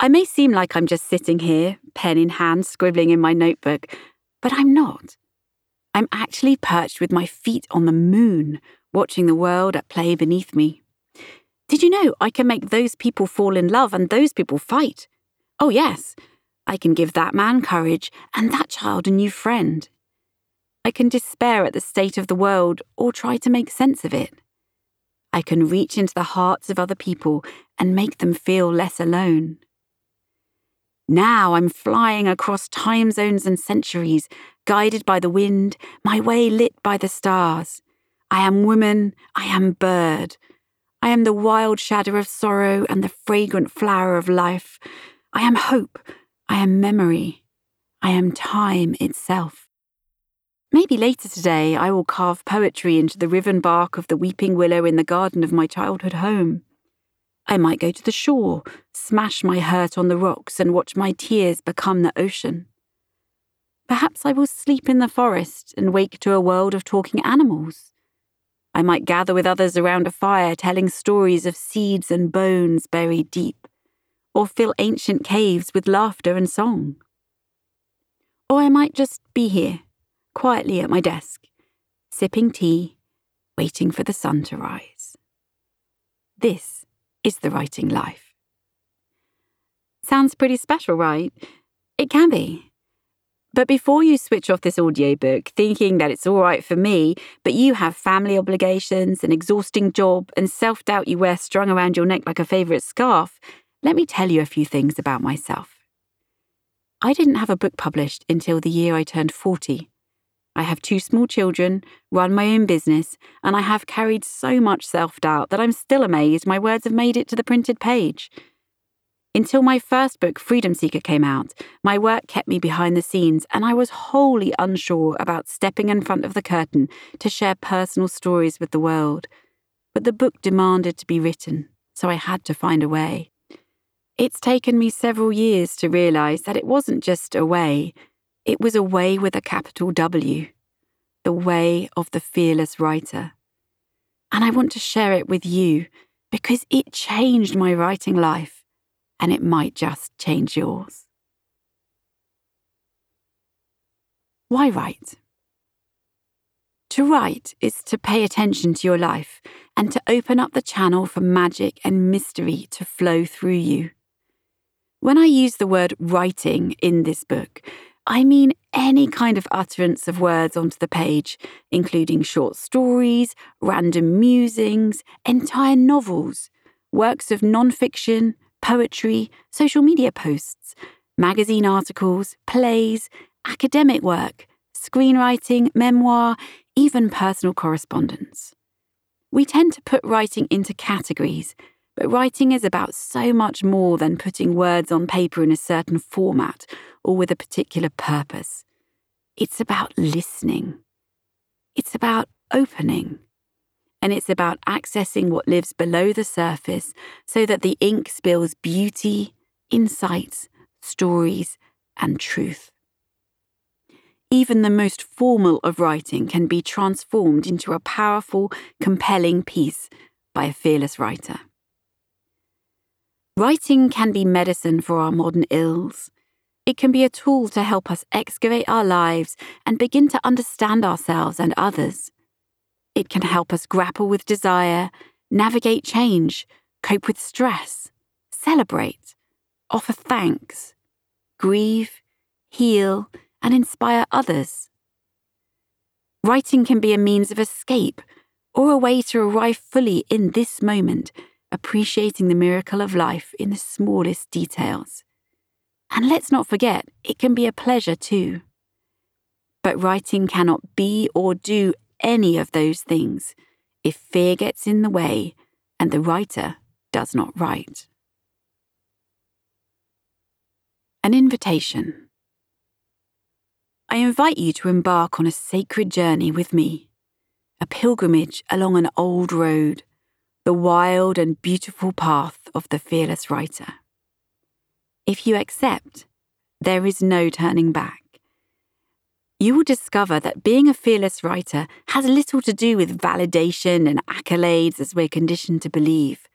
I may seem like I'm just sitting here, pen in hand, scribbling in my notebook, but I'm not. I'm actually perched with my feet on the moon, watching the world at play beneath me. Did you know I can make those people fall in love and those people fight? Oh, yes. I can give that man courage and that child a new friend. I can despair at the state of the world or try to make sense of it. I can reach into the hearts of other people and make them feel less alone. Now I'm flying across time zones and centuries, guided by the wind, my way lit by the stars. I am woman, I am bird. I am the wild shadow of sorrow and the fragrant flower of life. I am hope, I am memory, I am time itself. Maybe later today I will carve poetry into the riven bark of the weeping willow in the garden of my childhood home. I might go to the shore, smash my hurt on the rocks, and watch my tears become the ocean. Perhaps I will sleep in the forest and wake to a world of talking animals. I might gather with others around a fire telling stories of seeds and bones buried deep, or fill ancient caves with laughter and song. Or I might just be here, quietly at my desk, sipping tea, waiting for the sun to rise. This is the writing life. Sounds pretty special, right? It can be. But before you switch off this audiobook thinking that it's all right for me, but you have family obligations, an exhausting job, and self doubt you wear strung around your neck like a favourite scarf, let me tell you a few things about myself. I didn't have a book published until the year I turned 40, I have two small children, run my own business, and I have carried so much self doubt that I'm still amazed my words have made it to the printed page. Until my first book, Freedom Seeker, came out, my work kept me behind the scenes, and I was wholly unsure about stepping in front of the curtain to share personal stories with the world. But the book demanded to be written, so I had to find a way. It's taken me several years to realise that it wasn't just a way, it was a way with a capital W, the way of the fearless writer. And I want to share it with you because it changed my writing life and it might just change yours. Why write? To write is to pay attention to your life and to open up the channel for magic and mystery to flow through you. When I use the word writing in this book, I mean any kind of utterance of words onto the page, including short stories, random musings, entire novels, works of non fiction, poetry, social media posts, magazine articles, plays, academic work, screenwriting, memoir, even personal correspondence. We tend to put writing into categories, but writing is about so much more than putting words on paper in a certain format or with a particular purpose. It's about listening. It's about opening. And it's about accessing what lives below the surface so that the ink spills beauty, insights, stories, and truth. Even the most formal of writing can be transformed into a powerful, compelling piece by a fearless writer. Writing can be medicine for our modern ills. It can be a tool to help us excavate our lives and begin to understand ourselves and others. It can help us grapple with desire, navigate change, cope with stress, celebrate, offer thanks, grieve, heal, and inspire others. Writing can be a means of escape or a way to arrive fully in this moment appreciating the miracle of life in the smallest details. And let's not forget, it can be a pleasure too. But writing cannot be or do any of those things if fear gets in the way and the writer does not write. An invitation. I invite you to embark on a sacred journey with me, a pilgrimage along an old road the wild and beautiful path of the fearless writer. If you accept, there is no turning back. You will discover that being a fearless writer has little to do with validation and accolades as we're conditioned to believe.